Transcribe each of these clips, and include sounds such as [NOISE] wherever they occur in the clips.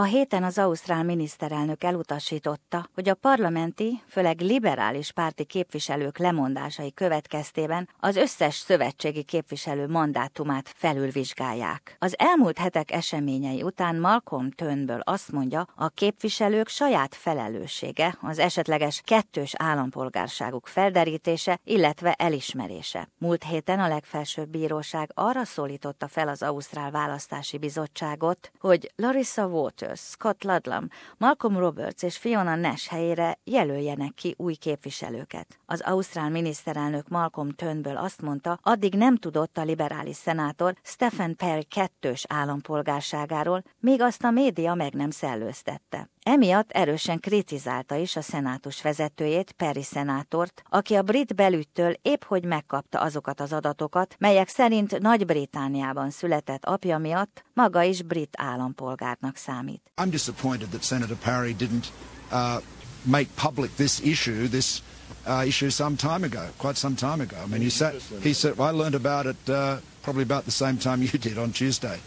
A héten az ausztrál miniszterelnök elutasította, hogy a parlamenti, főleg liberális párti képviselők lemondásai következtében az összes szövetségi képviselő mandátumát felülvizsgálják. Az elmúlt hetek eseményei után Malcolm Turnbull azt mondja, a képviselők saját felelőssége az esetleges kettős állampolgárságuk felderítése, illetve elismerése. Múlt héten a legfelsőbb bíróság arra szólította fel az Ausztrál Választási Bizottságot, hogy Larissa Waters Scott Ludlam, Malcolm Roberts és Fiona Nash helyére jelöljenek ki új képviselőket. Az ausztrál miniszterelnök Malcolm Turnbull azt mondta, addig nem tudott a liberális szenátor Stephen Perry kettős állampolgárságáról, még azt a média meg nem szellőztette. Emiatt erősen kritizálta is a szenátus vezetőjét, Perry szenátort, aki a brit belügytől épp hogy megkapta azokat az adatokat, melyek szerint Nagy-Britániában született apja miatt maga is brit állampolgárnak számít. I'm disappointed that Senator Parry didn't uh, make public this issue, this uh, issue some time ago, quite some time ago. I mean, he said, he said, I learned about it uh, probably about the same time you [LAUGHS] did on Tuesday.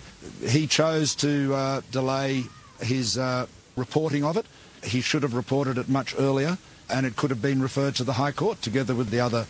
He chose to uh, delay his uh, reporting of it. He should have reported it much earlier, and it could have been referred to the High Court together with the other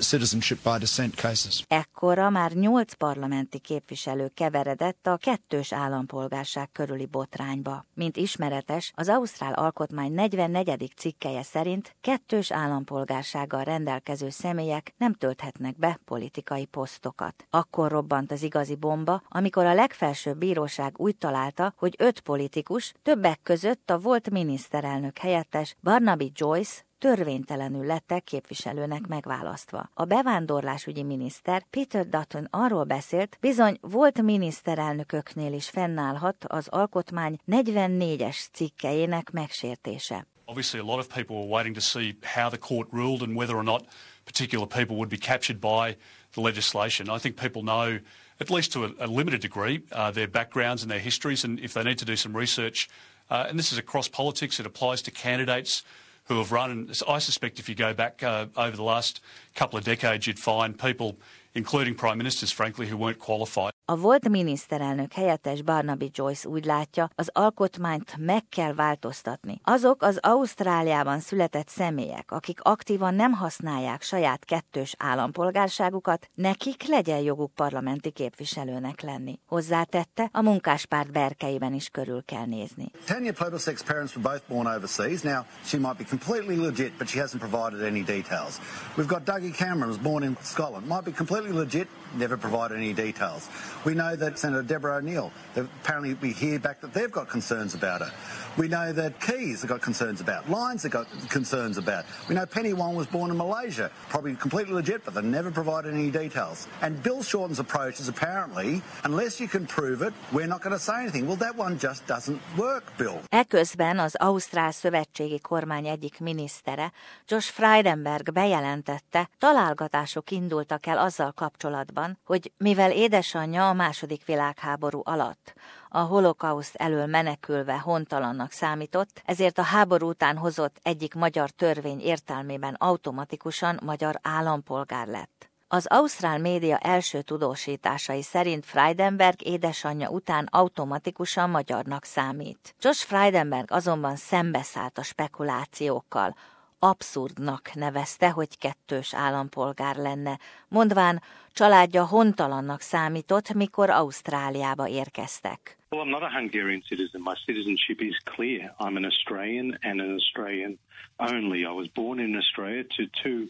citizenship by descent cases. Ekkora már nyolc parlamenti képviselő keveredett a kettős állampolgárság körüli botrányba. Mint ismeretes, az Ausztrál Alkotmány 44. cikkeje szerint kettős állampolgársággal rendelkező személyek nem tölthetnek be politikai posztokat. Akkor robbant az igazi bomba, amikor a legfelsőbb bíróság úgy találta, hogy öt politikus, többek között a volt miniszterelnök helyettes Barnaby Joyce törvénytelenül lettek képviselőnek megválasztva. A bevándorlásügyi miniszter Peter Dutton arról beszélt, bizony volt miniszterelnököknél is fennállhat az alkotmány 44-es cikkeinek megsértése. Obviously, a lot of people were waiting to see how the court ruled and whether or not particular people would be captured by the legislation. I think people know, at least to a, a limited degree, uh, their backgrounds and their histories, and if they need to do some research, uh, and this is across politics, it applies to candidates who have run. And I suspect if you go back uh, over the last couple of decades, you'd find people, including prime ministers, frankly, who weren't qualified. A volt miniszterelnök helyettes Barnaby Joyce úgy látja, az alkotmányt meg kell változtatni. Azok az Ausztráliában született személyek, akik aktívan nem használják saját kettős állampolgárságukat, nekik legyen joguk parlamenti képviselőnek lenni. Hozzátette, a munkáspárt berkeiben is körül kell nézni. Tanya Plibersek's parents were both born overseas. Now, she might be completely legit, but she hasn't provided any details. We've got Dougie Cameron, was born in Scotland. Might be completely legit, never provided any details. We know that Senator Deborah O'Neill, apparently we hear back that they've got concerns about her. We know that Keys have got concerns about. Lyons have got concerns about. We know Penny Wong was born in Malaysia, probably completely legit, but they never provided any details. And Bill Shorten's approach is apparently, unless you can prove it, we're not going to say anything. Well, that one just doesn't work, Bill. Eközben az Ausztrál Szövetségi Kormány egyik minisztere, Josh Frydenberg bejelentette, találgatások indultak el azzal kapcsolatban, hogy mivel édesanyja második világháború alatt a holokauszt elől menekülve hontalannak számított, ezért a háború után hozott egyik magyar törvény értelmében automatikusan magyar állampolgár lett. Az ausztrál média első tudósításai szerint Freidenberg édesanyja után automatikusan magyarnak számít. Josh Freidenberg azonban szembeszállt a spekulációkkal, abszurdnak nevezte, hogy kettős állampolgár lenne, mondván családja hontalannak számított, mikor Ausztráliába érkeztek. Well, I'm not a Hungarian citizen. My citizenship is clear. I'm an Australian and an Australian only. I was born in Australia to two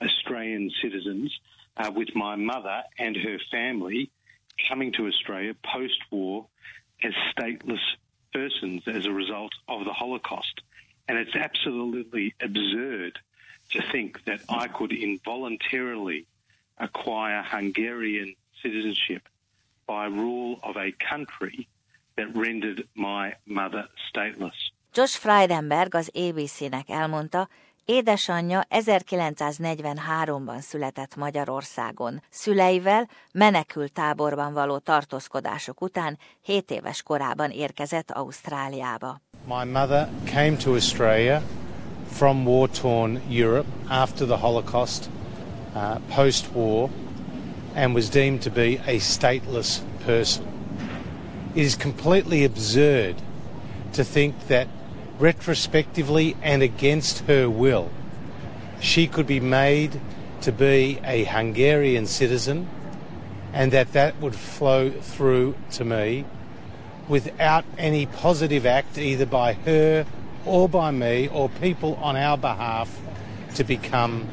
Australian citizens uh, with my mother and her family coming to Australia post-war as stateless persons as a result of the Holocaust. It's absolutely absurd to think that I could involuntarily acquire Hungarian citizenship by rule of a country that rendered my mother stateless. Josh Freidenberg az ABC-nek elmondta, édesanyja 1943-ban született Magyarországon. Szüleivel menekült táborban való tartózkodások után 7 éves korában érkezett Ausztráliába. My mother came to Australia from war-torn Europe after the Holocaust, uh, post-war, and was deemed to be a stateless person. It is completely absurd to think that retrospectively and against her will, she could be made to be a Hungarian citizen and that that would flow through to me without any positive act either by her or by me or people on our behalf to become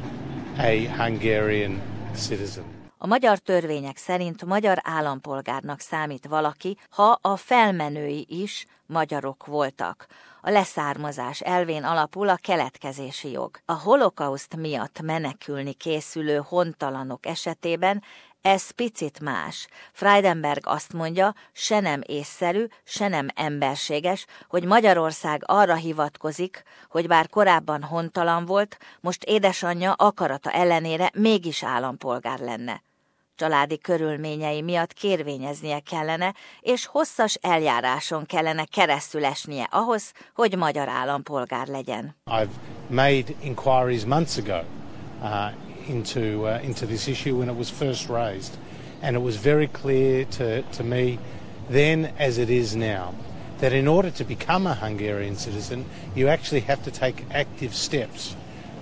a Hungarian citizen. A magyar törvények szerint magyar állampolgárnak számít valaki, ha a felmenői is magyarok voltak. A leszármazás elvén alapul a keletkezési jog. A holokauszt miatt menekülni készülő hontalanok esetében ez picit más. Freidenberg azt mondja, se nem észszerű, se nem emberséges, hogy Magyarország arra hivatkozik, hogy bár korábban hontalan volt, most édesanyja akarata ellenére mégis állampolgár lenne családi körülményei miatt kérvényeznie kellene, és hosszas eljáráson kellene keresztül esnie ahhoz, hogy magyar állampolgár legyen. I've made inquiries months ago uh, into, uh, into this issue when it was first raised, and it was very clear to, to me then as it is now that in order to become a Hungarian citizen, you actually have to take active steps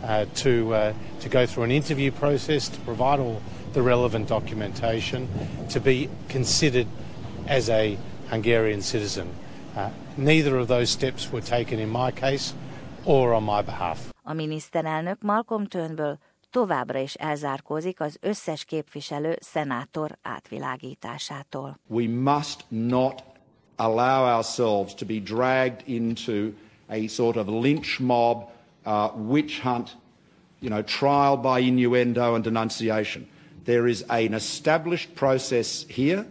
uh, to, uh, to go through an interview process, to provide all the relevant documentation to be considered as a Hungarian citizen. Uh, neither of those steps were taken in my case or on my behalf. A miniszterelnök Malcolm Turnbull továbbra is elzárkózik az összes képviselő szenátor átvilágításától. We must not allow ourselves to be dragged into a sort of lynch mob, uh, witch hunt, you know, trial by innuendo and denunciation. There is an established process here.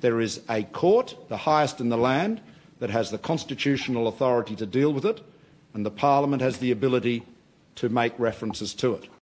There is a court, the highest in the land, that has the constitutional authority to deal with it, and the Parliament has the ability to make references to it.